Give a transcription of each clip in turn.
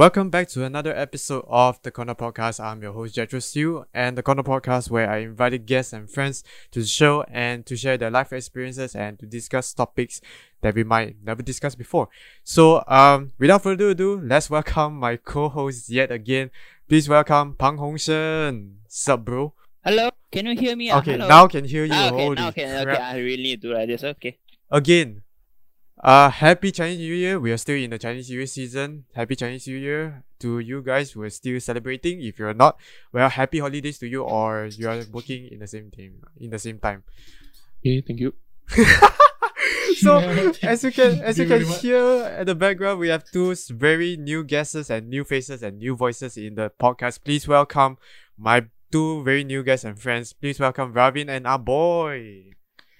Welcome back to another episode of the Corner Podcast. I'm your host Jetro Stew, and the Corner Podcast where I invited guests and friends to the show and to share their life experiences and to discuss topics that we might never discuss before. So, um, without further ado, let's welcome my co-host yet again. Please welcome Pang Hongshen. Sup, bro? Hello, can you hear me? Ah, Okay, hello. now can hear you. Ah, okay, Holy now okay, okay. I really need to do like this. Okay. Again, uh, happy Chinese New Year. We are still in the Chinese New Year season. Happy Chinese New Year to you guys who are still celebrating. If you're not, well, happy holidays to you or you are working in the same team in the same time. Okay, thank you. So as you can as you can you very much. hear at the background, we have two very new guests and new faces and new voices in the podcast. Please welcome my two very new guests and friends. Please welcome Ravin and our boy.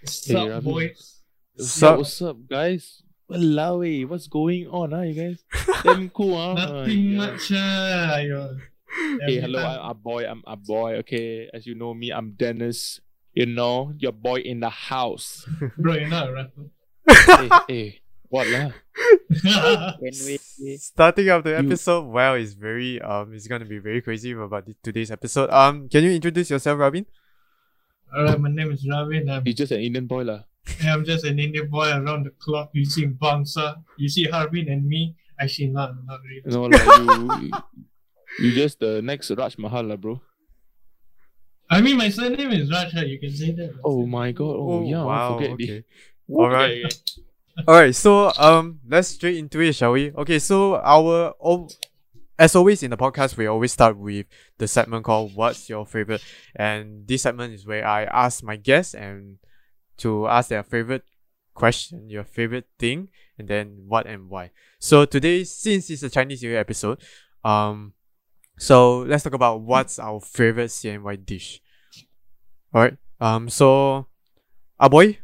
Sup, Ravi. boys? Sup? What's up, guys? Walao, eh, what's going on, huh, you guys? Damn cool, huh? Nothing Yeah. much. Uh. Hey, Every hello, I'm a boy. I'm a boy. Okay, as you know me, I'm Dennis. You know, your boy in the house. Bro, you're not a rapper. hey, hey, what lah? Can we? Starting off the You- episode, well, it's very um, it's gonna be very crazy about the, today's episode. Um, can you introduce yourself, Ravin? Alright, my name is Ravin. I'm, He's just an Indian boy lah. I'm just an Indian boy around the clock using Bangsa. You see Harbin and me? Actually, not, not really. You know, like you, you just the next Raj Mahal lah, bro. I mean, my surname is Raj. You can say that. Oh my god. Oh, yeah. wow. Forget Okay. this. All right. Okay, okay. All right. So um, let's straight into it, shall we? Okay. So our oh, as always in the podcast, we always start with the segment called "What's Your Favorite," and this segment is where I ask my guests and to ask their favorite question, your favorite thing, and then what and why. So today, since it's a Chinese New Year episode, um, so let's talk about what's our favorite CNY dish. All right. Um. So, ah boy,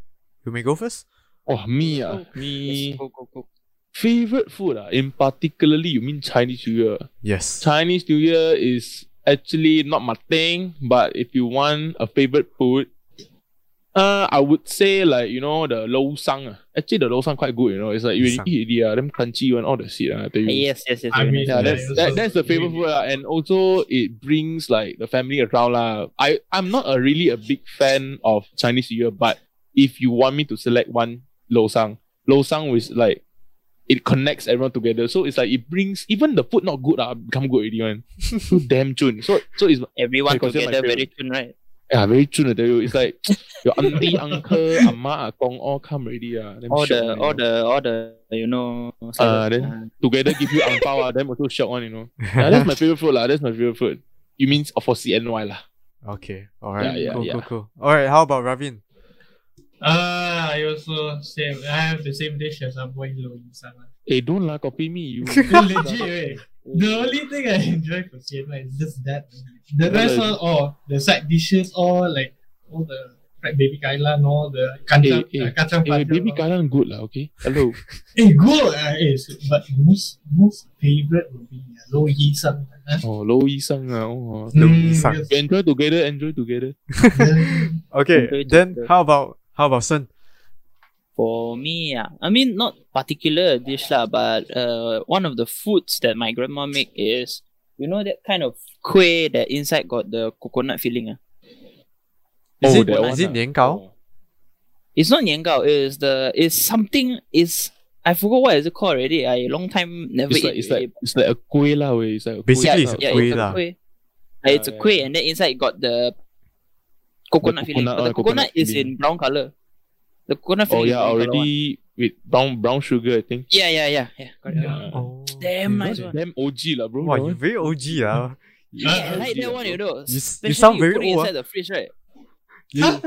you may go first. Oh, me ah, Yes, me. go, go, go. Favorite food ah, in particularly you mean Chinese New Year? Yes. Chinese New Year is actually not my thing, but if you want a favorite food, uh, I would say like you know the lo sang. ah. Actually, the lo sang quite good. You know, it's like you really eat it, uh, them crunchy one, all the shit. Uh, I tell you. Yes, yes, yes. I very mean. Yeah, Yeah, that's that, that's the favorite really food, uh, and also it brings like the family around lah. I I'm not a really a big fan of Chinese New Year, but if you want me to select one lo sang, lo sang is like it connects everyone together. So it's like it brings even the food not good ah become good already one. so damn chun. So so it's Everyone I consider my together, very favorite. tune, right? Yeah very chun I tell you. It's like your auntie, uncle, amma, akong all come already ah. Damn All shiok the, all you know. the, all the, you know. Uh, salad, then uh, together give you ang pao ah, them also shock one, you know. Yeah, that's my favorite food lah. That's my favorite food. You mean for CNY lah. Okay. All right. Yeah, yeah, cool, yeah. cool, cool. All right. How about Ravin? Uh, I also same. I have the same dish as a boy Lo Yisan. Hey, don't lah copy me. You Legit, wait. The only thing I enjoy for CNY is just that. The rest all, all the side dishes, all like all the fried baby kailan, all the kacang, Eh, eh, uh, kacang hey, panjang, baby kailan good lah, okay? Hello. Eh, good. Uh, eh, so- but most most favorite would be uh, Lo Yisan. Uh, Oh, low isang ah. Oh, mm, Yisan. yes. Enjoy together, enjoy together. Okay. Okay, then okay. how about how about Sun? For me, yeah. I mean, not particular dish lah, but uh, one of the foods that my grandma make is, you know, that kind of kueh that inside got the coconut filling. Ah, Is oh, it that is one it ah. nian gao? Oh. It's not niangao. It's the, it's something. Is I forgot what is it called already. I long time never It's eat. like it's like it's like a kueh lah, wey. It's like Basically, kueh it's lah. a yeah, kueh it's a lah. kueh. Uh, it's a Yeah, kueh, yeah. and then inside got the coconut, The filling. coconut, But the uh, coconut coconut, is in brown color. The coconut Oh yeah, is brown colour one. already with brown brown sugar, I think. Yeah, yeah, yeah, yeah. Correct. Yeah. Oh, Damn nice one. Damn OG lah, bro. Wow, you very OG lah. Yeah, I like that one, you know. You you sound very put it old, inside the fridge, right? You-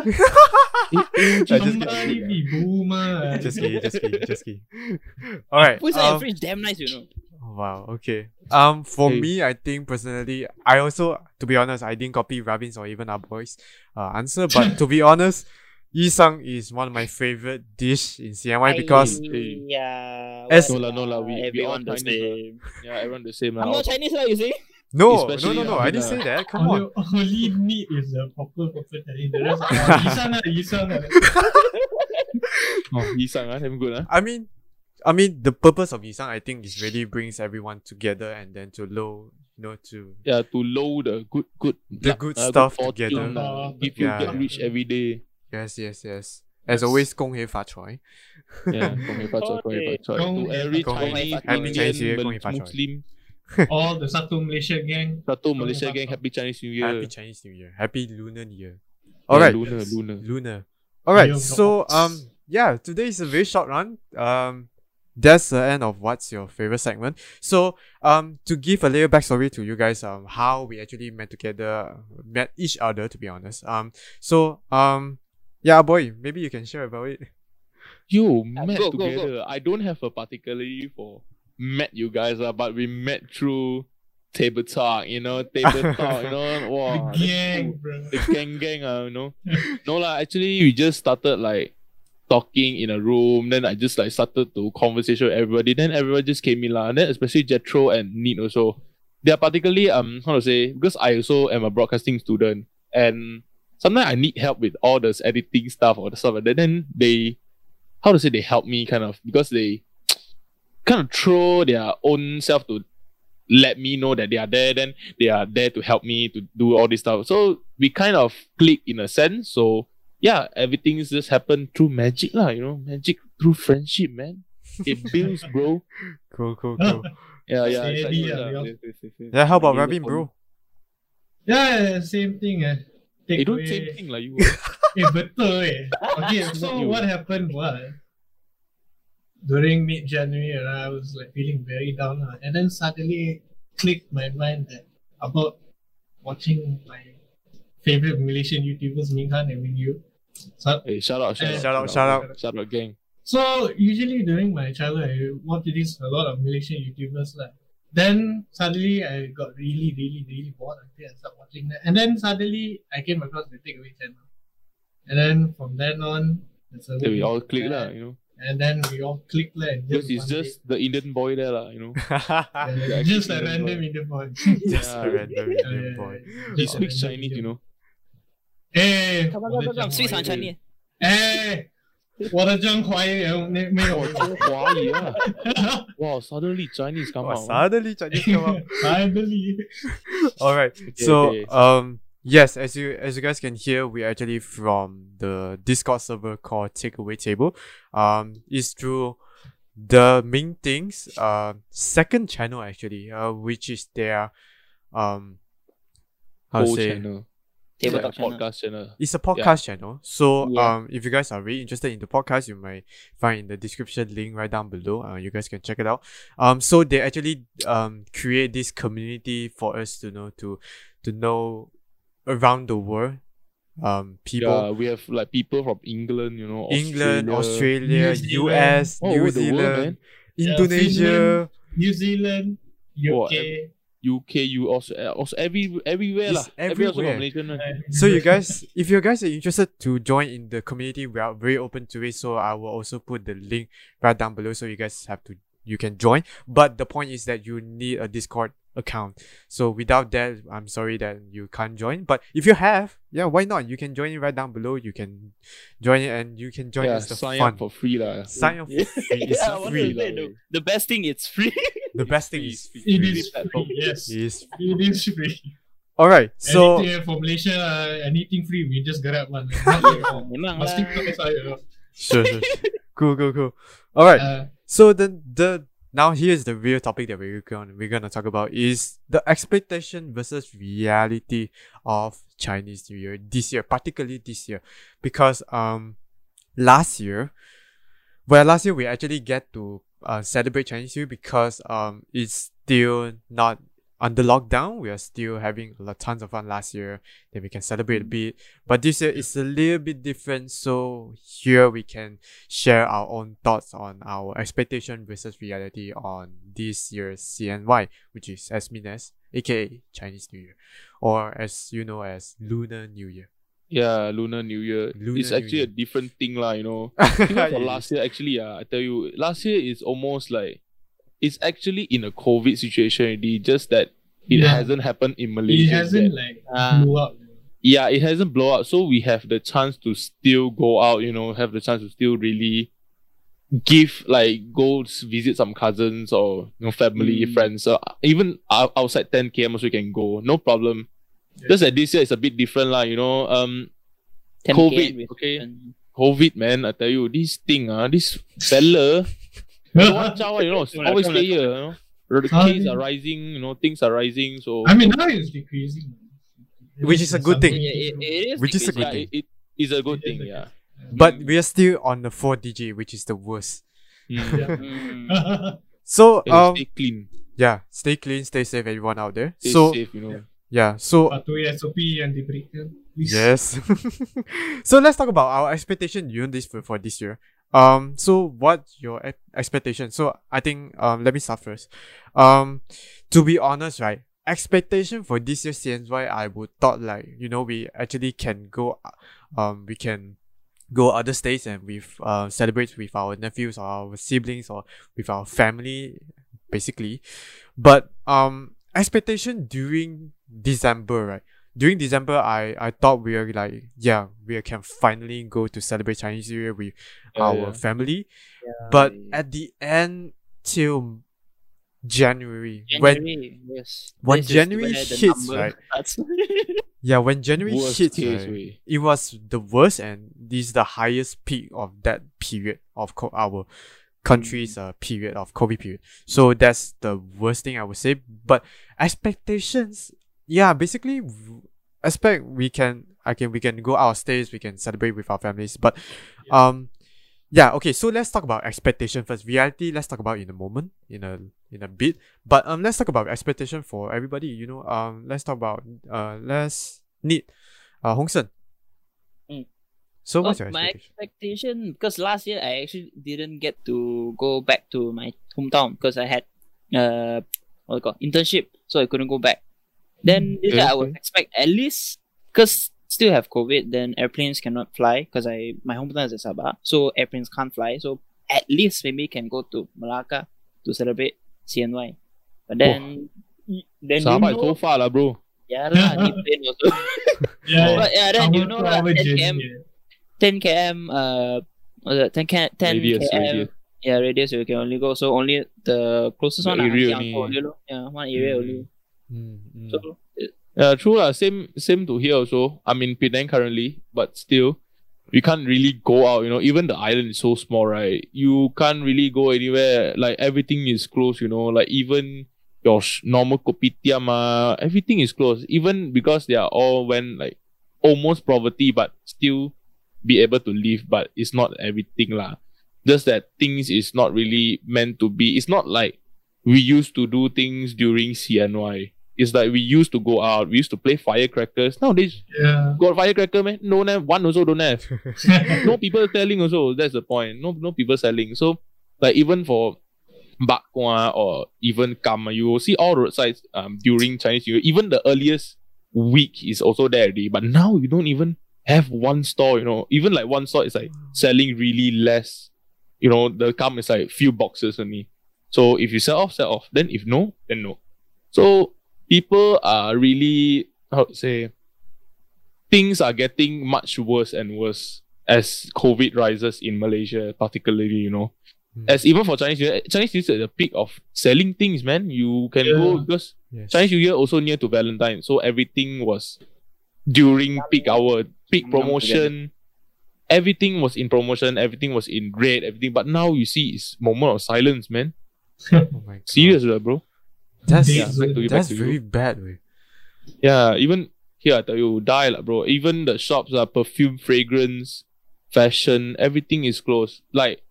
I just kidding. boomer. just kidding, just kidding, just kidding. All right. Put inside the um, fridge, damn nice, you know. Wow. Okay. Um, for Hey. me, I think personally, I also, to be honest, I didn't copy Ravin's or even our boys' uh, answer. But to be honest, Yisang is one of my favorite dish in CNY because yeah, as- No lah, no lah. We, we all the Chinese lah. same. Yeah, everyone the same lah. I'm not Chinese, lah. You see? no, no, Especially no, no, I didn't lah. say that. Come on. Only, only meat is the proper proper Chinese. The rest, uh, Yisan lah, Yisan lah. Oh, Yisang ah, damn good ah. I mean, I mean, the purpose of Isang, I think, is really brings everyone together and then to low, you know, to Yeah, to load the good good The good uh, stuff fortune, together. uh, If you Yeah. get rich every day. yes, yes, yes. As always, 恭喜发财. Yeah, 恭喜发财，恭喜发财. To 恭喜 every 恭喜 Chinese, 发财 Indian, Chinese New Year， Mal- 恭喜发财 Muslim, All the Satu Malaysia gang. satu Malaysia gang, happy Chinese New Year. Happy Chinese New Year. Happy Lunar New Year. Yeah, Alright. lunar, lunar. Lunar. Alright, Year of so the um ox. yeah, today is a very short run. Um that's the end of what's your favorite segment. So um to give a little backstory to you guys um how we actually met together met each other to be honest. Um so um yeah boy, maybe you can share about it. You met go, go, go. together. I don't have a particularly for met you guys, uh, but we met through table talk, you know, table talk, you know, wow, the gang, bro. the gang gang, uh, you know. no lah, actually we just started like talking in a room. Then I just like started to conversation with everybody. Then everyone just came in lah. And then especially Jetro and Neat also. They are particularly um how to say because I also am a broadcasting student and sometimes I need help with all this editing stuff or the stuff like that. Then they how to say they help me kind of because they kind of throw their own self to let me know that they are there, then they are there to help me to do all this stuff. So we kind of click in a sense. So yeah, everything is just happened through magic, lah, you know, magic through friendship, man. It builds, bro. Cool, cool, cool. Yeah, yeah. it's like Steady, good ah, lah. we all- Yes, yes, yes, yes. yeah, how about Like, Ravin, bro? Yeah, same thing. Eh. Take They don't away- same thing like you. Eh, betul eh. Okay, so what happened was during mid January, I was like feeling very down, lah. and then suddenly clicked my mind that about watching my favorite Malaysian YouTubers, Minghan and Mingyu. So, hey, shout out, shout, out, Shout out, shout out. shout out, gang. so usually during my childhood, I watched this a lot of Malaysian YouTubers, lah. then suddenly I got really, really, really bored until I stopped watching that. And then suddenly I came across the takeaway channel. And then from then on, the service we all clicked, la, you know. And then we all clicked la, and just Because it's just day. the Indian boy there, la, you know. yeah, just a random boy. Indian boy. just a random Indian boy. He speaks Chinese, you know. Hey! Come come come come. Speaks Chinese. Hey! 我的看看，最讲华语常穿的。哎，我的讲华语没没有哦，说华语啊！哇，suddenly Chinese come Oh, out. suddenly Chinese come out. Finally. All right. so okay. um yes, as you as you guys can hear, we actually from the Discord server called Takeaway Table. Um, is through the main things. Uh, second channel actually. Uh, which is their um. How to Whole say? channel. Table Like a Talk channel. channel. It's a podcast channel. So Yeah. um if you guys are really interested in the podcast, you might find in the description link right down below. Uh, you guys can check it out. Um so they actually um create this community for us to know to to know around the world. Um people Yeah, we have like people from England, you know, England, Australia. Australia, New US, Zealand. New Oh, the world, Zealand. Yeah, Indonesia. New Zealand, Oh, UK. UK, you also, uh, also every everywhere lah. Everywhere everywhere. from Malaysian. lah. Uh. So you guys, if you guys are interested to join in the community, we are very open to it. So I will also put the link right down below, so you guys have to you can join. But the point is that you need a Discord account. So without that, I'm sorry that you can't join. But if you have, yeah, why not? You can join it right down below. You can join it and you can join yeah, us the sign fun. up for free lah. sign up for free. It's Yeah, free. say, the, the best thing it's free. The best thing Free, is free. It free. is free, yes. It is free. all right. So anything for Malaysia, uh, anything free, we just grab one. Not like for Memang Must lah. TikTok sure, sure, sure. cool, cool, cool. All right. Uh, So then the now here's the real topic that we're going we're gonna talk about is the expectation versus reality of Chinese New Year this year, particularly this year, because um last year, well last year we actually get to uh, celebrate Chinese New Year because um it's still not under lockdown. We are still having a lot, tons of fun last year. Then we can celebrate a bit, but this year it's a little bit different. So here we can share our own thoughts on our expectation versus reality on this year's CNY, which is as mean as aka Chinese New Year, or as you know as Lunar New Year. Yeah, Lunar New Year. Lunar it's actually Year. a different thing lah, you know. For last year, actually, uh, I tell you, last year is almost like it's actually in a COVID situation already, just that it Yeah. hasn't happened in Malaysia. it hasn't yet. like Ah. blew up. yeah, it hasn't blown up. So we have the chance to still go out, you know, have the chance to still really give like go visit some cousins or you know family Mm. friends. So even outside 10 km also you can go, no problem. Yeah. Just that this year is a bit different lah. You know, um, COVID, with- okay. COVID man, I tell you, this thing ah, this fella, watch out, you know, always stay here. You know, the cases are rising, you know, things are rising. So I mean, now it's decreasing. Which is a good thing. Yeah, it, it is Which is a decreasing. good yeah, thing. it, it is a good It is thing. a Yeah. But we are still on the 4 DJ, which is the worst. Mm. Mm. So um stay clean, yeah, stay clean, stay safe, everyone out there. stay so safe. You know. Yeah, so Patuhi SOP yang diberikan. Please. Yes. so let's talk about our expectation during this for, for this year. Um, so what's your e- expectation? So I think um let me start first. Um, to be honest, right, expectation for this year CNY, I would thought like you know we actually can go, um, we can go other states and with uh celebrate with our nephews or our siblings or with our family, basically. But um, expectation during December, right? during December, I, I thought we were like, yeah, we can finally go to celebrate Chinese New Year with Yeah, our yeah. family. But at the end till January, when January, yes. when This January hits, right? yeah, when January Worst hits, case right, it was the worst and this is the highest peak of that period of co- our country's uh, period of COVID period. So that's the worst thing I would say. But expectations, yeah, basically expect we can I can we can go out of states, we can celebrate with our families. But um yeah, okay, so let's talk about expectation first. Reality, let's talk about in a moment, in a in a bit. But um let's talk about expectation for everybody, you know. Um let's talk about uh let's need uh Hong Sen. Mm. So Well, what's your my expectation? expectation because last year I actually didn't get to go back to my hometown because I had uh what you call internship, so I couldn't go back. Then this Okay, year I would expect at least because still have COVID, then airplanes cannot fly because I my hometown is at Sabah, so airplanes can't fly. So at least maybe can go to Malacca to celebrate CNY. But then then Sahabat you so far lah, bro. yeah lah, need also. Yeah. but yeah, then you know lah, our 10 journey, km yeah. 10 km uh was it 10 km 10 Radius, km radius. yeah radius you can only go so only the closest The one area only. only yeah one area Mm. only Mm, mm. so Yeah, true lah. Same, same to here also. I'm in Penang currently, but still, we can't really go out. You know, even the island is so small, right? You can't really go anywhere. Like everything is closed. You know, like even your sh- normal kopitiam, ah, everything is closed. Even because they are all when like almost poverty, but still be able to live. But it's not everything lah. Just that things is not really meant to be. It's not like we used to do things during CNY. It's like we used to go out, we used to play firecrackers. Nowadays, Yeah. got firecracker, man. No, have one also don't have. no people selling also. That's the point. No, no people selling. So, like even for bakwa or even kama, you will see all roadsides um during Chinese New Year. Even the earliest week is also there already. But now you don't even have one store. You know, even like one store is like selling really less. You know, the kam is like few boxes only. So if you sell off, sell off. Then if no, then no. So people are really how to say things are getting much worse and worse as COVID rises in Malaysia, particularly, you know. Mm. As even for Chinese New Year, Chinese New Year is at the peak of selling things, man. You can go because Yes. Chinese New Year also near to Valentine, so everything was during peak hour, peak Come promotion. Everything was in promotion, everything was in red, everything. But now you see it's moment of silence, man. Oh my God. Serious, lah, bro. That's Yeah, back to you, that's to you. very bad. Way. Yeah, even here I tell you, die lah, bro. Even the shops are perfume, fragrance, fashion, everything is closed. Like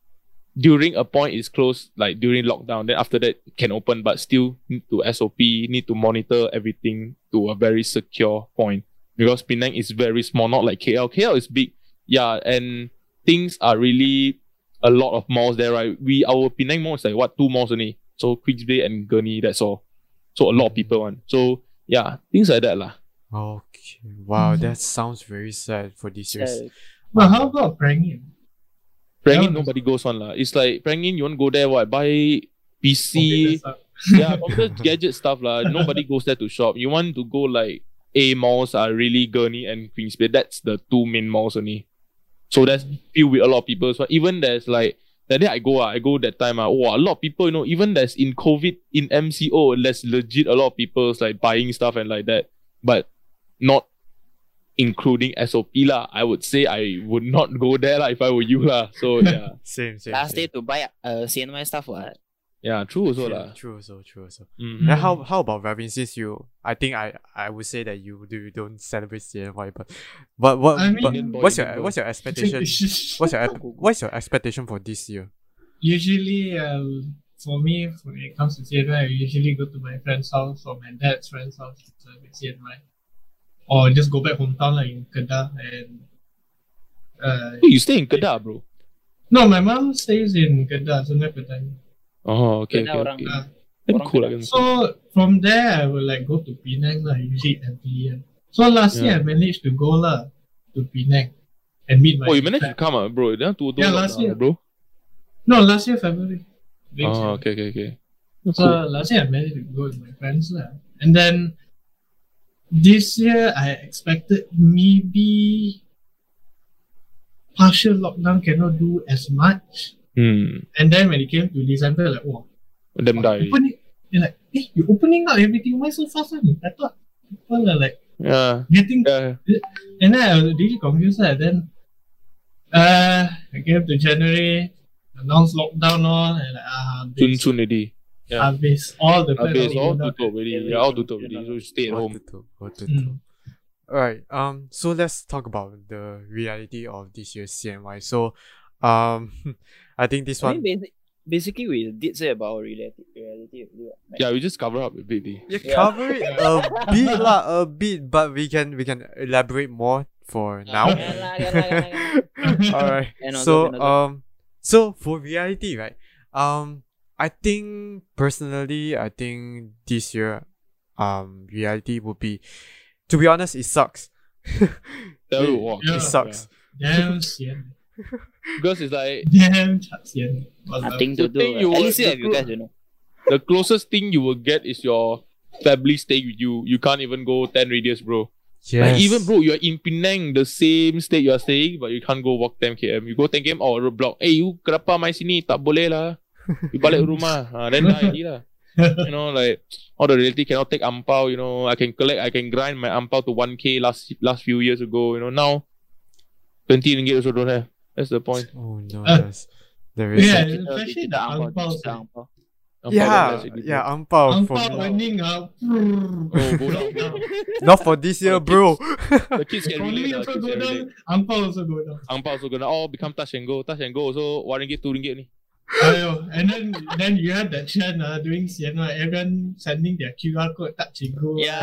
during a point it's closed, like during lockdown. Then after that can open, but still need to SOP, need to monitor everything to a very secure point. Because Penang is very small, not like KL. KL is big. Yeah, and things are really a lot of malls there, right? We our Penang mall is like what two malls only. So Queensway and Gurney, that's all. So a lot of people one. So yeah, things like that lah. Okay. Wow, Mhm. that sounds very sad for this year. uh, But how about pranking? Prangin nobody goes on lah. It's like Prangin you want to go there what buy PC Computer stuff. yeah computer gadget stuff lah. Nobody goes there to shop. You want to go like A malls are really Gurney and Queensway. That's the two main malls only. So that's filled with a lot of people. So even there's like That day I go, ah, I go that time. Ah, oh, a lot of people, you know, even there's in COVID, in MCO, there's legit a lot of people like buying stuff and like that. But not including SOP lah. I would say I would not go there lah if I were you lah. So yeah. Same, same. Last same. day to buy uh CNY stuff what? Yeah, true also True, lah. true, so true, so. Mm. Then how how about Ravin? Since you, I think I I would say that you do you don't celebrate CNY, but but what I but mean- what's your boy. what's your expectation? what's your what's your expectation for this year? usually um, for me when it comes to CNY, I usually go to my friend's house or my dad's friend's house to celebrate CNY. Or just go back hometown like in Kedah and uh, you stay in Kedah, bro. no, my mom stays in Kedah, Sungai Petani. Oh, okay, okay, orang- okay. Uh, Then orang cool lah. So from there, I will like go to Penang lah, usually every year. So last year I managed to go lah to Penang and meet my. Oh, you managed to come, ah, bro. Then to Yeah, last year. bro. No, last year February. Next. Oh, okay, okay, okay. So last year I managed to go with my friends lah. And then this year I expected maybe partial lockdown cannot do as much. Hmm. And then when it came to December, like, oh, Them die. opening, you're like, hey, you're opening up everything. Why so fast? One? I thought people are like Yeah. getting, Yeah. and then I was really confused. lah. Then, uh, I came to January, announced lockdown on, and like, ah, Soon, habis, soon already. Yeah. habis, all the plans Habis all all down. tutup already. Yeah, all tutup already. So you stay at What home. to do, what to Mm. do. Alright, um, so let's talk about the reality of this year's CNY. So, um, I think this I one, mean, basic, basically, we did say about reality. reality like, Yeah, we just cover up a bit. eh. you Yeah. cover it a bit lah, a bit, but we can we can elaborate more for now. Yeah yeah yeah yeah. Alright. So um so for reality, right? Um I think personally I think this year um reality would be to be honest, it sucks. That it, will walk. it Yeah. sucks. Damn sian. Because it's like Damn sian. Nothing to The do. right? you At least you have you group- guys, you know. the closest thing you will get is your family staying with you. You can't even go 10 radius, bro. Yes. Like even bro, you're in Penang, the same state you're staying, but you can't go walk 10 km. You go 10 km or oh, roadblock. Hey, you kenapa main sini? Tak boleh lah. You balik rumah. Ha, then dah ID lah. You know, like all the reality cannot take ampao. You know, I can collect, I can grind my ampao to 1k last last few years ago. You know, now 20 ringgit also don't have. That's the point. Oh no, Uh, yes. There is yeah, such- especially the angpau, angpao kita side. angpau. Ampao yeah, don't have yeah, bro. ampao for Angpao me. earning ah. Oh, go down. Not for this year, bro. The kids can Economy relate. lah, also kids go can down. relate. Angpao also go down. Angpao also gonna all become touch and go. Touch and go also 1 ringgit, 2 ringgit ni. Ayo, and then then you had that trend uh, doing CNY, everyone sending their QR code, touch and go. Yeah.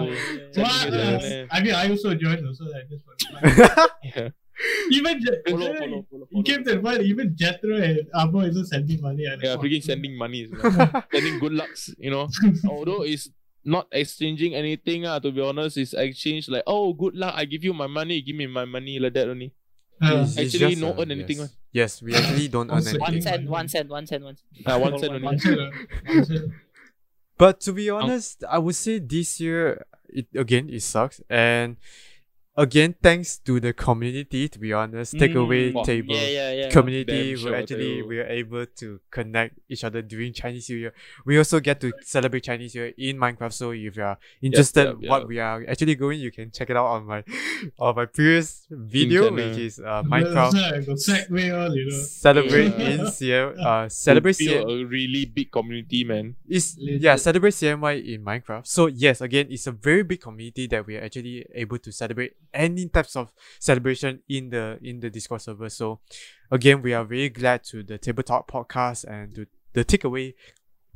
Go. What? Send Uh, I mean, I also joined also like this one. Yeah. Even Je- Follow, uh, follow, follow, it came to the point even Jetro and Abo also sending money. and Yeah, freaking sending money. sending good lucks, you know. Although it's not exchanging anything, uh, to be honest, it's exchange like, oh, good luck, I give you my money, give me my money, like that only. Uh, It's- it's Actually, just, no uh, earn anything yes. one. Yes, we actually don't earn Also- anything. One cent, one cent, one cent, one cent. Ah, one cent only. one cent, uh, one cent. But to be honest, I would say this year it again it sucks. And again, thanks to the community, to be honest, takeaway wow. table Yeah, yeah, yeah. community Damn we sure, actually we are able to connect each other during Chinese New Year. We also get to celebrate Chinese New Year in Minecraft. So if you are interested yep, what yep. we are actually going, you can check it out on my on my previous video, channel. which is uh, Minecraft why I got segue all, celebrate Yeah. in CM uh celebrate We build CM a really big community, man. is yeah celebrate CNY in Minecraft. So yes, again, it's a very big community that we are actually able to celebrate any types of celebration in the in the Discord server. So again, we are very glad to the Table Talk podcast and to the takeaway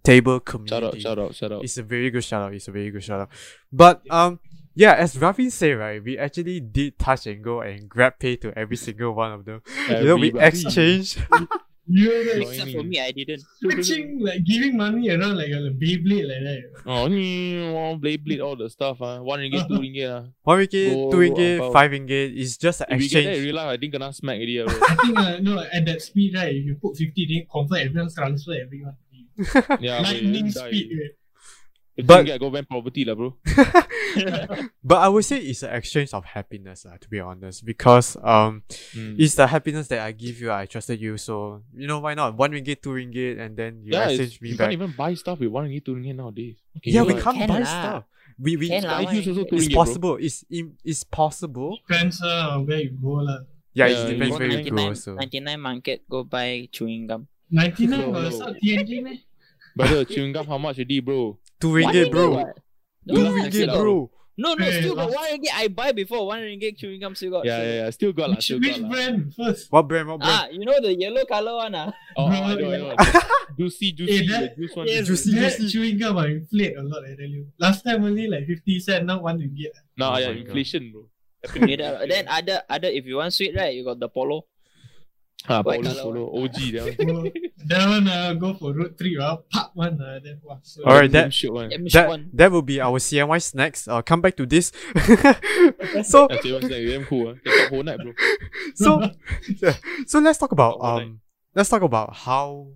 table community. Shout out, shout out, shout out. It's a very good shout out. It's a very good shout out. But um yeah, as Ravin said, right, we actually did touch and go and grab pay to every single one of them. you know, we exchanged You know, like, Except for me, I didn't. switching, like giving money around like a Beyblade like that. Oh, ni, oh, blade, blade, all the stuff. Ah, One ringgit, two ringgit. Ah. one ringgit, Go two ringgit, angpao. five ringgit. It's just an If we get that in exchange. real life, I think kena smack already. ah, bro. I think uh, no at that speed right, if you put fifty, then confirm everyone transfer everyone. yeah, Lightning speed. If But- but, I go ban poverty lah, bro. But I would say it's an exchange of happiness, uh, to be honest, because um, Mm. it's the happiness that I give you. I trusted you, so you know why not? One ringgit, two ringgit, and then you yeah, exchange it's, me you back. can't even buy stuff with one ringgit, two ringgit nowadays. Okay, yeah, we know, can't Can buy lah. stuff. We we Can lah, I why? use also two it's ringgit, bro. possible. It's im- it's possible. Depends uh, on where you go lah. Yeah, Yeah, it depends want where you go 99, also. 99 market, go buy chewing gum. 99 No, got no. TNG meh? Brother, chewing gum, how much already, bro? Two ringgit, bro. No, Two no, ringgit, still bro. No, no, Hey, still got one ringgit. I buy before one ringgit chewing gum still got. Yeah, yeah, yeah. Still got lah, Which, still which got lah. brand first? What brand? What brand? Ah, you know the yellow color one ah. Oh, I know, I know. juicy, juicy, that- the juice one. yes, juicy. Juicy, that juicy. chewing gum I inflate a lot, I tell you. Last time only like 50 cent, now one you get. Nah, Oh yeah, my God. inflation, bro. then other other if you want sweet right, you got the polo. Ah, White Polo, colour OG, that one. That one uh, go for road trip, uh, pop one, uh, then wow. So Alright, Damn that- one. That one? that will be our CNY snacks. Uh, come back to this. so That's it, was like damn cool. Can talk whole night, bro. so so let's talk about um let's talk about how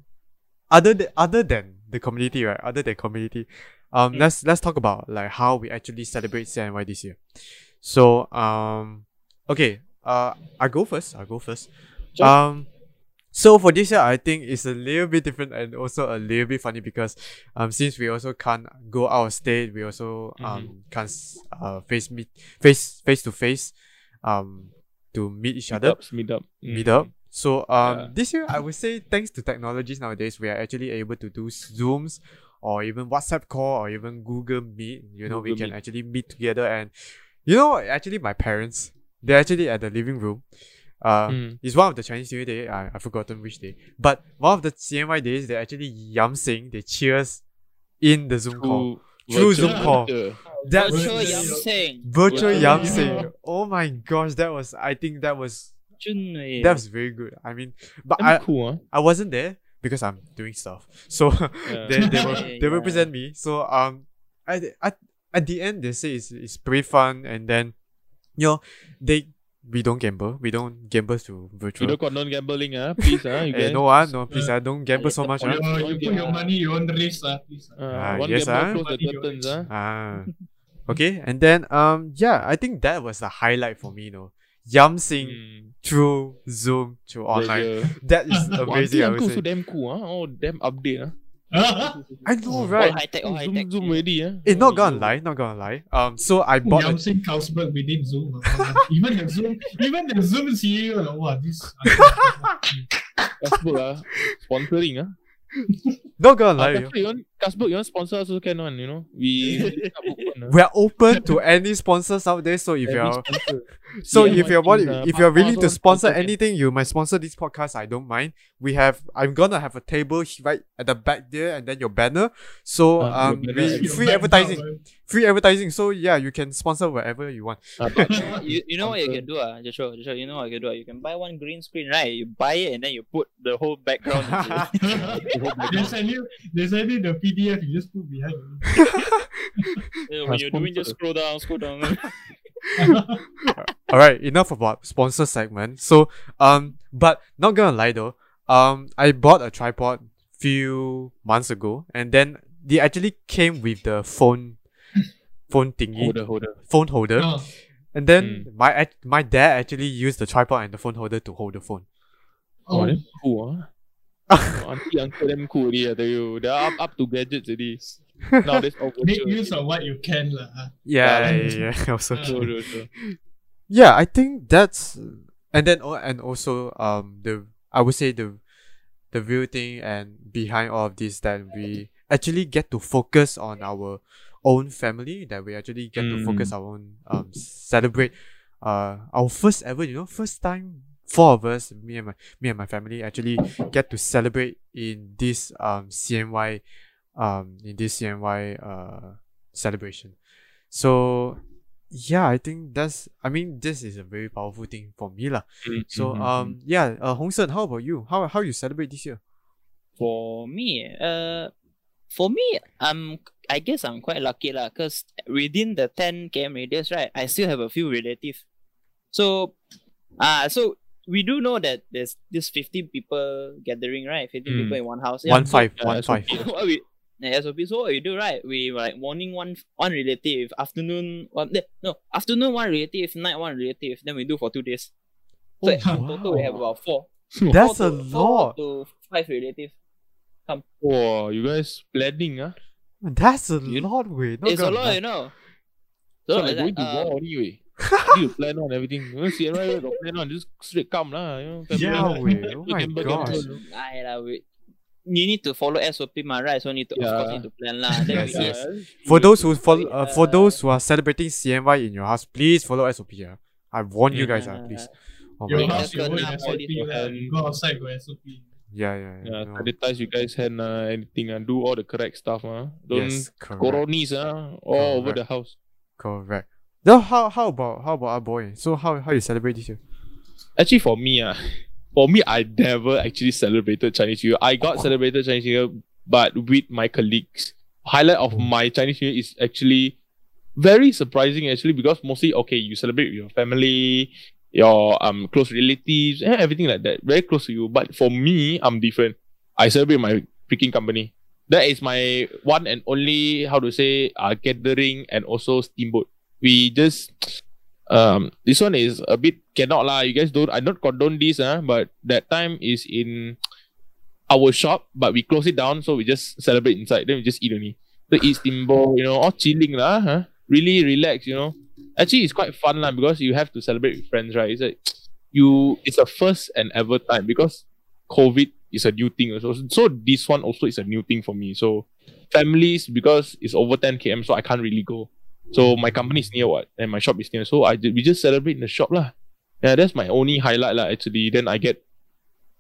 other than other than the community right other than community um Mm. let's let's talk about like how we actually celebrate CNY this year. So um okay uh I go first I go first. Sure. Um so for this year I think it's a little bit different and also a little bit funny because um since we also can't go out of state we also um can't uh face meet face face to face um to meet each other Meet up, meet up. Mm. meet up. So um Yeah. this year I would say thanks to technologies nowadays we are actually able to do Zooms or even WhatsApp call or even Google Meet. You know, we can Meet. actually meet together and you know actually my parents they're actually at the living room. Uh Mm. it's one of the Chinese New Year day, I I've forgotten which day. But one of the CNY days they actually yam sing, they cheers in the Zoom call. Through Through virtual Zoom call. meter. That's Virtual Virtual- yam sing. virtual Virtual yam yam. sing. Oh my gosh, that was I think that was that was very good. I mean but Damn I cool, huh? I wasn't there because I'm doing stuff. So Yeah. they they will Yeah, they yeah. represent me. So um at at at the end they say it's it's pretty fun and then you know they we don't gamble. We don't gamble through You virtual. don't got non-gambling, ah? Please, ah, you Eh, no ah, no please I don't gamble so much. you, ah. you put your money, your own risk, uh, please. uh. Ah, Ah, yes, ah. close the curtains, ah. Ah. Okay, and then um yeah, I think that was the highlight for me, you know. Yam sing Mm. through Zoom to online. Yeah, yeah. That is Wow, amazing, I uncle would so say. damn cool, ah. Oh, damn update, ah. I know, All right? high tech, all high Zoom, tech. zoom already, ah. Eh, not gonna lie, not gonna lie. Um, so I bought a Yam Sing Carlsberg within Zoom. uh, even the Zoom, even the Zoom CEO, like, wow, this. Casper, ah. Sponsoring, ah. not gonna lie. Casper, you want, Casper, you want sponsor us also can one, you know? We we are open, we are open to any sponsors out there. So if Every you're so Yeah, if you're my uh, if you're willing to sponsor anything, you might sponsor this podcast. I don't mind. We have I'm gonna have a table right at the back there, and then your banner. So your um, banner we, free advertising, free advertising. So yeah, you can sponsor wherever you want. But- you, you know what you can do, ah, Joshua, Joshua, you know what you can do? ah? You can buy one green screen, right? You buy it and then you put the whole background. into it. they send you, they send you the PDF. You just put behind. Yeah, when you're doing, just scroll down, scroll down. All right, enough about sponsor segment. So um, but not gonna lie though, um, I bought a tripod few months ago, and then they actually came with the phone, phone thingy, Holder, holder. phone holder, Oh, and then my my dad actually used the tripod and the phone holder to hold the phone. Oh, oh, cool, ah. Auntie, uncle, them cool already, I tell you. They're up, up to gadgets already. Nowadays, all make use of what you can, lah. huh? Yeah, Yeah, yeah, yeah. Also Uh, true. True, true, true. yeah i think that's and then oh, and also um the i would say the the real thing and behind all of this that we actually get to focus on our own family that we actually get to focus our own um celebrate uh our first ever you know first time four of us me and my me and my family actually get to celebrate in this um cny um in this cny uh celebration so yeah, I think that's. I mean, this is a very powerful thing for me, lah. Mm, So mhm, um, yeah. Uh, Hong Sen, how about you? How how you celebrate this year? For me, uh, for me, I'm I guess I'm quite lucky lah, cause within the 10 km radius, right, I still have a few relatives. So, ah, so we do know that there's this 50 people gathering, right? 15 Mm. people in one house. one so- five, Yeah, one that's five. what we the SOP. So what we do, right? We like morning one one relative, afternoon one eh, no afternoon one relative, night one relative. Then we do for two days. So Oh, in total we have about four. That's four a to, four lot. to five relatives. come. Wow, you guys planning, huh? That's a You- lot, way. Not it's a lot, you know. So So like it's going like, to uh, war anyway. Need to plan on everything. You know, CNY got plan on, just straight come lah. You know, family. Yeah, Yeah. Oh my gosh. gamble. Aye lah, we, you need to follow SOP, ma, right? So need to, of course, need to plan lah. Then Yes, yes. For those who follow, uh, for uh, those who are celebrating CNY in your house, please follow SOP. Yeah. I warn you guys, uh, please. Oh Your my Wait, gosh. house, your own Just SOP. and- go outside, go SOP. Yeah, yeah, yeah. Yeah, sanitize you guys hand uh, anything and do all the correct stuff. Uh. Don't Yes, correct. coronis uh, all over the house. Correct. Now, how how about how about our boy? So how how you celebrate this year? Actually, for me, uh, for me, I never actually celebrated Chinese New Year. I got celebrated Chinese New Year, but with my colleagues. Highlight of my Chinese New Year is actually very surprising, actually, because mostly okay, you celebrate with your family, your um close relatives, and everything like that, very close to you. But for me, I'm different. I celebrate my freaking company. That is my one and only how to say uh, gathering and also steamboat. We just um this one is a bit cannot lah. You guys don't I don't condone this uh, but that time is in our shop, but we close it down, so we just celebrate inside. Then we just eat only. So eat steamboat, you know, all chilling lah, huh? Really relax, you know. Actually, it's quite fun lah because you have to celebrate with friends, right? It's like you, it's a first and ever time because COVID is a new thing also. So this one also is a new thing for me. So families because it's over 10 km, so I can't really go. So my company is near what, and my shop is near. So I we just celebrate in the shop lah. Yeah, that's my only highlight lah. Actually, then I get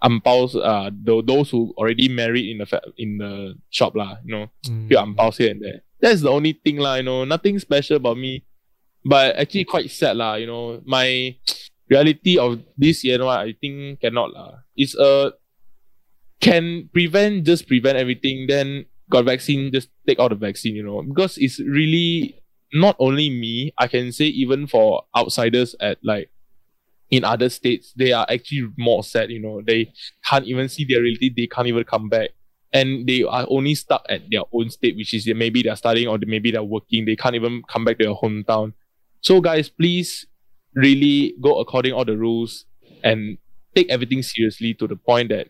ampaus. Uh, tho- those who already married in the fa- in the shop lah. You know, Mm. few here and there. That's the only thing lah. You know, nothing special about me. But actually, quite sad lah. You know, my reality of this year, you know, I think cannot lah. It's a can prevent, just prevent everything. Then got vaccine, just take out the vaccine. You know, because it's really not only me. I can say even for outsiders at like in other states, they are actually more sad. You know, they can't even see their reality. They can't even come back, and they are only stuck at their own state, which is maybe they're studying or maybe they're working. They can't even come back to their hometown. So, guys, please really go according all the rules and take everything seriously to the point that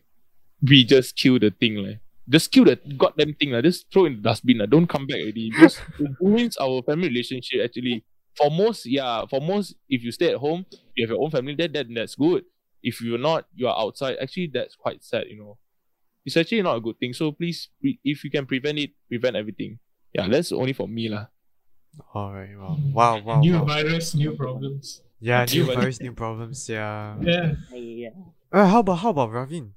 we just kill the thing. Like. Just kill the goddamn thing. Like. Just throw in the dustbin. Like. Don't come back already. Because it ruins our family relationship actually. For most, yeah, for most, if you stay at home, you have your own family, that, that that's good. If you're not, you are outside. Actually, that's quite sad, you know. It's actually not a good thing. So please, pre- if you can prevent it, prevent everything. Yeah, that's only for me lah. All right. Wow. Wow. Wow. New wow. virus, new problems. Yeah. New New virus. virus, new problems. Yeah. Yeah. Yeah. Uh, how about how about Ravin?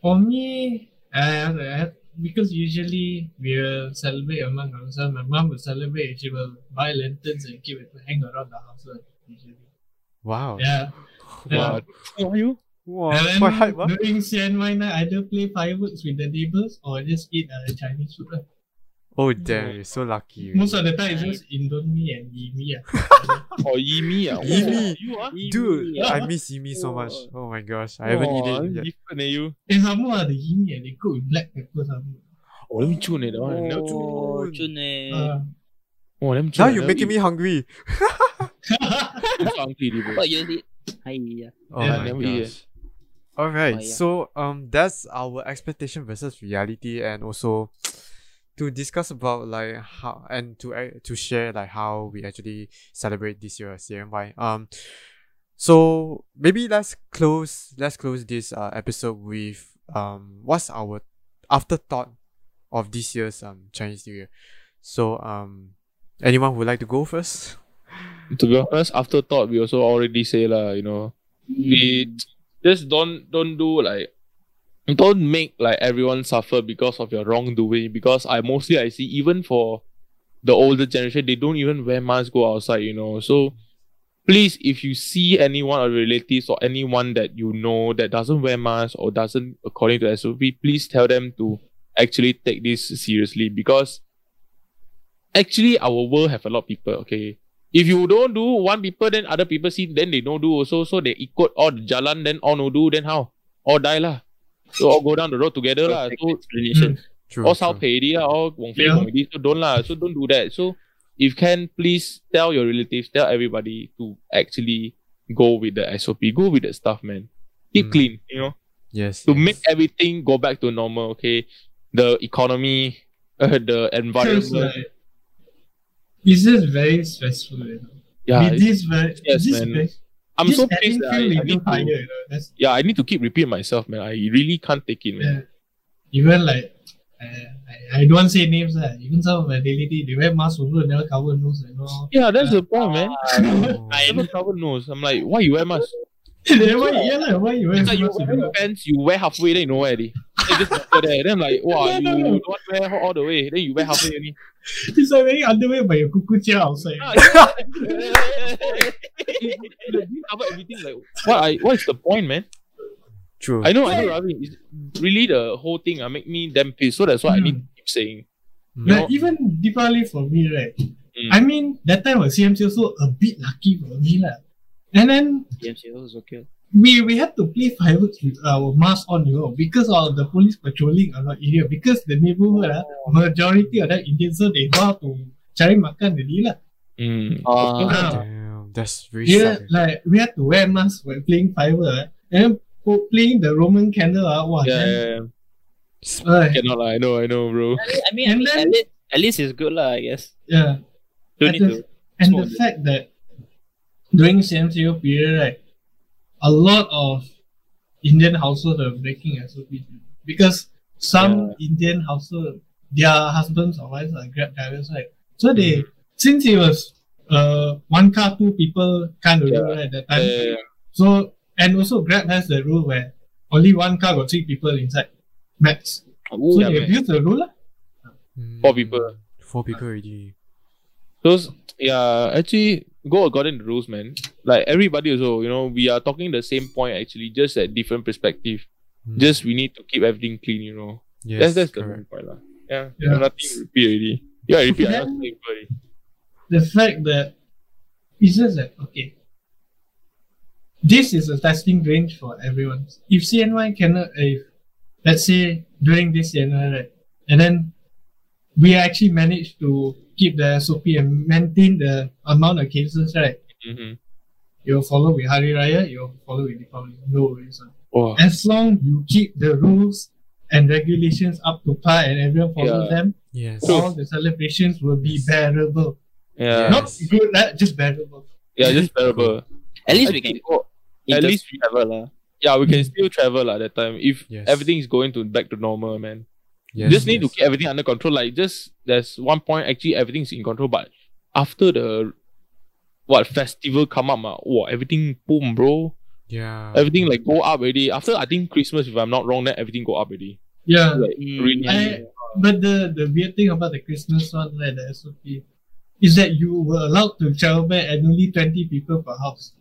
For me, I, I because usually we'll celebrate among ourselves. My mom will celebrate. She will buy lanterns and keep it hang around the house. lah, Usually. Wow. Yeah. yeah. Who are you? Wow. And then Quite hype, huh? during CNY night, either play fireworks with the neighbors or just eat uh, Chinese food. lah. Oh damn! You're so lucky. Most of the time, it's just Indomie and Yimi. ah. Oh, Yimi. ah. Yimi. Oh. Dude, Yeah. I miss Yimi so much. Oh my gosh, I haven't oh, eaten it yet. Different, eh, you. And some more, ah, the Yimi, ah, they cook with black pepper. Some more. Oh, let me tune it. That one. Never tune. Oh, Jun. Jun eh. Uh, Oh, let me tune Now you're making me hungry. I'm so hungry, bro. What you eat? Hi, yeah. Oh Yeah, my gosh. All right, Oh, yeah. so um, that's our expectation versus reality, and also to discuss about like how and to uh, to share like how we actually celebrate this year CNY. Um, so maybe let's close let's close this uh episode with um what's our afterthought of this year's um Chinese New Year. So um, anyone would like to go first? to be honest, afterthought, we also already say lah, you know, we just don't don't do like don't make like everyone suffer because of your wrongdoing. Because I mostly I see even for the older generation, they don't even wear masks go outside, you know. So please, if you see anyone or relatives or anyone that you know that doesn't wear masks or doesn't according to SOP, please tell them to actually take this seriously because actually our world have a lot of people, okay. If you don't do one people, then other people see, then they don't do also. So they ikut all the jalan, then all no do, then how? All die lah. So all go down the road together lah. Perfect So explanation. True. all Sao true. Pei already, all Wong Fei Yeah. Wong already. So don't lah. So don't do that. So if can, please tell your relatives, tell everybody to actually go with the SOP, go with the stuff, man. Keep Mm. clean, you know, Yes. to yes. make everything go back to normal. Okay, the economy, uh, the environment. like it's just very stressful, you know. yeah, With this very, Yes, this man. very, I'm this so pissed. that I, I need higher, to, you know. Yeah, I need to keep repeating myself, man. I really can't take it, man. yeah. Even like uh, I, I don't say names, uh, even some of my daily they wear masks also never cover nose and all. Yeah, that's the point, man. Oh. I Never cover nose. I'm like, why you wear mask? then why, yeah, like, why you wear It's like you you wear know? pants, you wear halfway, then you know where. Then you just there. Then I'm like, wow, No, you no, no. don't wear all the way. Then you wear halfway only. It's like wearing underwear by your cuckoo chair outside. Ah, yeah. Cover everything. Like, what? I, what is the point, man? True. I know, I know, Ravi. It's really the whole thing. Uh, make me damn pissed. So that's why I need to keep saying. Mm. But even Deepavali for me, right? Mm. I mean, that time was CMC also a bit lucky for me, lah. And then DMC was okay. We we had to play fireworks with our mask on, you know, because of the police patrolling around area. Because the neighborhood, ah, majority of that Indians, so they go out to cari makan already lah. Mm. Ah. Ah. Damn, that's very Yeah, sad. like we had to wear masks while playing fireworks, ah. and then playing the Roman candle, ah, wow, Yeah, then, yeah, yeah. uh, Cannot lah. I know, I know, bro. I mean, I And mean then- at, least, at least it's good lah, I guess. yeah. Don't And need the- to. And Small the bit. fact that during CMCO period, right, a lot of Indian households are breaking SOPs because some Indian household, their husbands or wives are grab drivers, right? So they, since it was uh one car, two people kind of Yeah. rule at that time. Yeah, So and also Grab has the rule where only one car got three people inside, max. Ooh, So yeah, they abuse the rule, lah. Four people. Four people already. Those, yeah, actually, go according to the rules, man. Like everybody also, you know, we are talking the same point actually, just at different perspective. Mm. Just we need to keep everything clean, you know. yes, that's that's the correct. main point, lah. Yeah, Yeah. nothing to repeat already. Yeah, I repeat. I Then- not already. the fact that it's just that okay this is a testing range for everyone if cny cannot if let's say during this CNY right and then we actually managed to keep the SOP and maintain the amount of cases right Mm-hmm. you'll follow with Hari Raya you'll follow with Deepavali no worries. Oh, as long you keep the rules and regulations up to par and everyone follows Yeah. them Yes. all the celebrations will be bearable yeah, not good just bearable yeah, just bearable. At least I we can go. At inter- least we travel lah. Yeah, we can still travel at that time if Yes. everything is going to back to normal, man. Yes. just need yes. to keep everything under control. Like just there's one point actually everything's in control, but after the what festival come up, uh, wow, everything boom, bro. Yeah. Everything like go up already. After I think Christmas, if I'm not wrong, then everything go up already. yeah Like Mm, really, I- But the, the weird thing about the Christmas one, right, the SOP, is that you were allowed to travel back and only 20 people per house.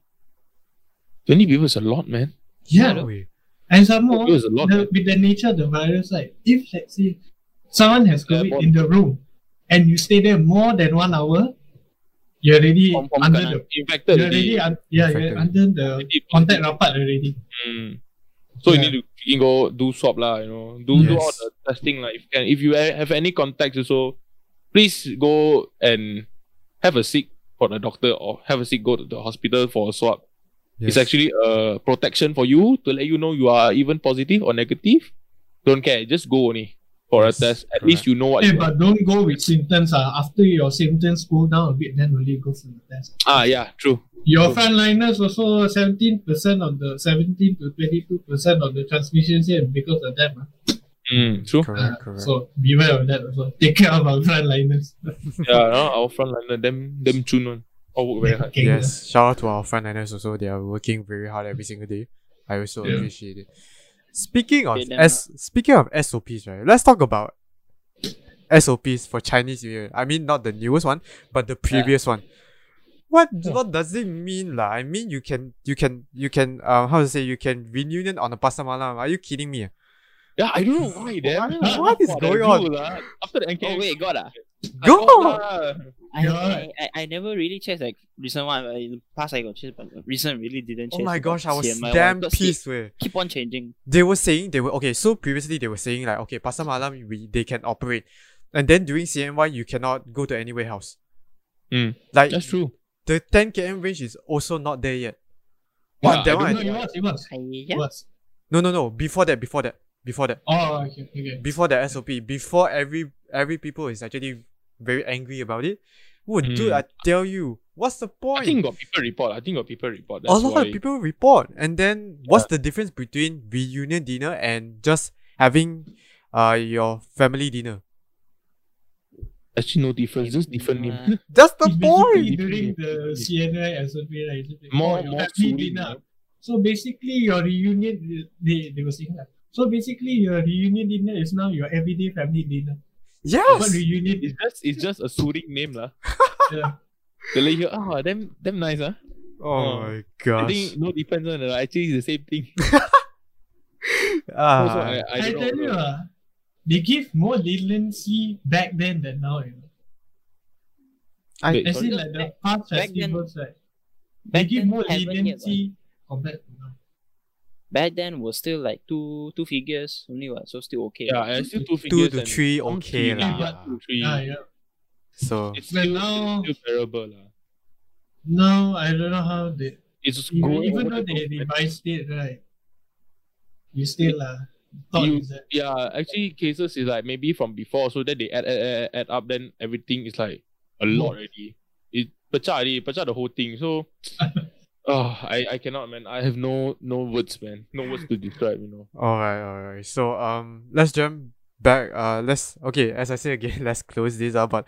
twenty people is a lot, man. Yeah. No way. And some more, It was a lot, the, with the nature of the virus, like if let's say someone has Yeah, COVID more- in the room and you stay there more than one hour, you're already Confirm under the, infected you're already. already, un, yeah, Infected. you're under the Already- contact rapat already. Mm. So you need to freaking go do swab lah, you know, do do all the testing like if you can. If you have any contacts also, please go and have a seek for the doctor or have a seek go to the hospital for a swab. It's actually a protection for you to let you know you are even positive or negative. Don't care, just go only for Yes, a test. At least you know what. Hey, you are. but don't go with symptoms. Uh. After your symptoms cool down a bit, then only go for the test. Ah, yeah, true. Your frontliners also 17% of the 17 to 22% of the transmissions here because of them. ah. Mm, true. Correct, Uh, correct. so beware of that also. Take care of our frontliners. yeah, no, our frontliner, them, them tune on. All work very hard. Yes. Shout out to our frontliners also. They are working very hard every single day. I also Yeah. appreciate it. Speaking of Okay, S, speaking of SOPs, right? Let's talk about SOPs for Chinese New Year. I mean, not the newest one, but the previous one. What what does it mean, lah? I mean, you can you can you can um how to say you can reunion on a pasar malam. Are you kidding me? Yeah, I don't know why. Then. What- what is going on? After the NK, Oh wait, got ah. Go! Lah. I, I, I, I never really checked like recent one. but In the past, I got chased, but recent really didn't change. Oh my gosh, I was CMI damn pissed with. Keep on changing. They were saying they were okay. So previously they were saying like okay, Pasar Malam we they can operate, and then during CNY you cannot go to any warehouse. Mm, Like That's true. the 10 km range is also not there yet. Yeah, But I that don't one, No, I- it was, it was. Hiya. It was. no, no, no. Before that, before that, before that, Oh, okay, okay. before the SOP, before every every people is actually very angry about it. Dude, Mm. I tell you, what's the point? I think got people report. I think got people report. a lot why. of people report, and then what's the difference between reunion dinner and just having uh your family dinner? Actually, no difference. Just different name. Uh, That's the point. during the CNY SOP, right? it's like, More- oh, more family dinner. So basically, your reunion, they, they were saying that. So basically, your reunion dinner is now your everyday family dinner. What Yes. reunion? It's just it's just a soothing name lah. Yeah. They let you ah damn damn nice ah. Oh Oh. my I think no difference on uh, actually it's the same thing. Ah. Also, I, I, I, don't tell know. you, uh, they give more leniency back then than now. You know. I- Wait, I see like the past Back then- festivals, right? They give more leniency compared to now. Back then was still like two two figures only what, so still okay. Yeah, I still two figures. Two to three, some okay three, lah. but two, three. Ah, yeah. So It's But still, now- it's still bearable lah. Now I don't know how they It's just even, going even though the they top. revised it, right? You still uh, thought You- Yeah, actually cases is like maybe from before, so then they add add, add, add up, then everything is like a lot already. It pecah already, pecah the whole thing. So, oh, I I cannot man. I have no no words, man. No words to describe. You know. Alright, alright. So um let's jump back. Uh let's okay, as I say again, let's close this up, but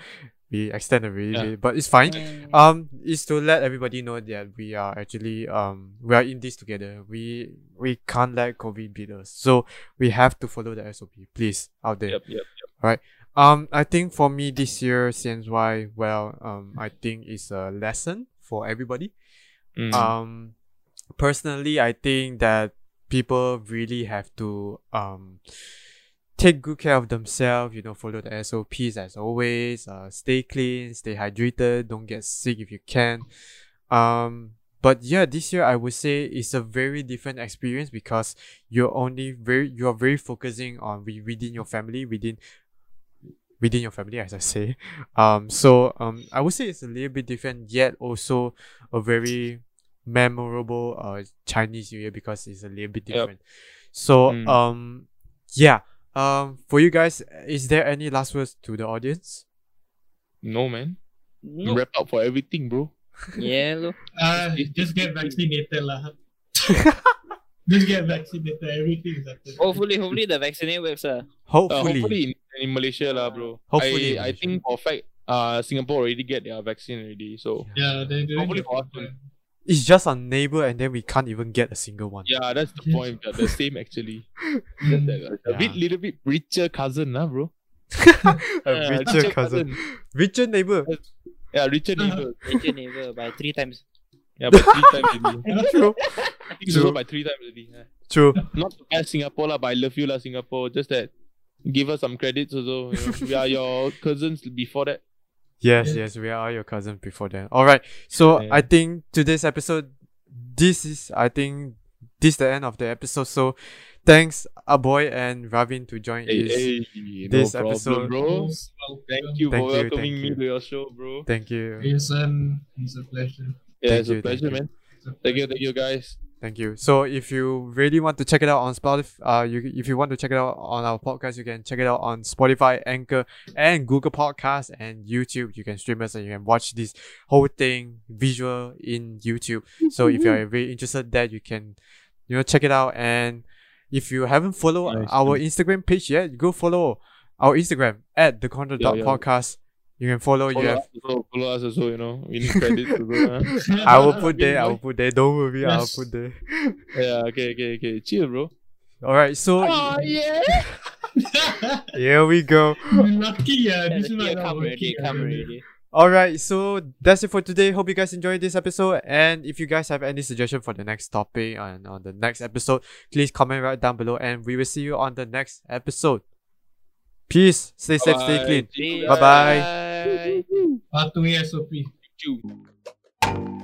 we extend a really Yeah. bit, but it's fine. Mm. Um is to let everybody know that we are actually um we are in this together. We we can't let COVID beat us. So we have to follow the SOP, please, out there. Yep, yep. Yep. All right. Um, I think for me this year, CNY, well, um, I think it's a lesson for everybody. Mm. Um, personally, I think that people really have to um take good care of themselves. You know, follow the SOPs as always. Uh, stay clean, stay hydrated. Don't get sick if you can. Um, but yeah, this year I would say it's a very different experience because you're only very you're very focusing on wi- within your family within within your family as I say. Um so um I would say it's a little bit different yet also a very memorable uh Chinese New Year because it's a little bit Yep. different. So Mm. um yeah. Um for you guys, is there any last words to the audience? No man. No. Wrap up for everything, bro. Yeah, look. uh, just get vaccinated lah. just get vaccinated. Everything is after. Hopefully, hopefully the vaccine works. Uh. Uh, Hopefully. Hopefully in, in Malaysia lah, bro. Hopefully I, I think for a fact, uh, Singapore already get their vaccine already. So Yeah, they're doing Hopefully for us to- It's just our neighbor and then we can't even get a single one. yeah, that's the point. They're the same actually. Just that, uh, A bit, little bit richer cousin, nah, bro. a Yeah, richer cousin. Richer neighbor. Yeah, richer neighbor. Major neighbor by three times. Yeah, by three times already. True. I think True. so by three times already. Yeah. True. Not to bash Singapore lah, but I love you lah, Singapore. Just that, give us some credits also. You know? we are your cousins before that. Yes, Yeah. yes, we are your cousin before then. All right. So Yeah. I think today's episode, this is I think this the end of the episode. So thanks Aboy and Ravin to join Hey, this. hey, this no problem, episode- bro. Most welcome. Thank you Thank for you, welcoming thank me you. to your show, bro. Thank you. Jason, it's a pleasure. Yeah, Thank it's you, a thank pleasure, you. man. It's a Thank you, thank you, guys. Thank you. So if you really want to check it out on Spotify, uh, you if you want to check it out on our podcast, you can check it out on Spotify, Anchor, and Google Podcasts and YouTube. You can stream us and you can watch this whole thing visual in YouTube. So if you're very interested that you can, you know, check it out. And if you haven't followed Nice, our Instagram page yet, go follow our Instagram at the Yeah, yeah. podcast. You can follow. Follow you have us also, follow us also, you know. We need credits also, huh? I will put there. I will put there. Don't worry. I'll put there. Yeah, okay, okay, okay. Chill, bro. All right. So Oh, yeah. here we go. lucky, uh, Yeah, this the is not tear that come already, working, come already. All right, so that's it for today. Hope you guys enjoyed this episode. And if you guys have any suggestion for the next topic and on the next episode, please comment right down below. And we will see you on the next episode. Peace. Stay safe, stay Bye. clean. See you Bye-bye. guys. Patuhi SOP. Thank you.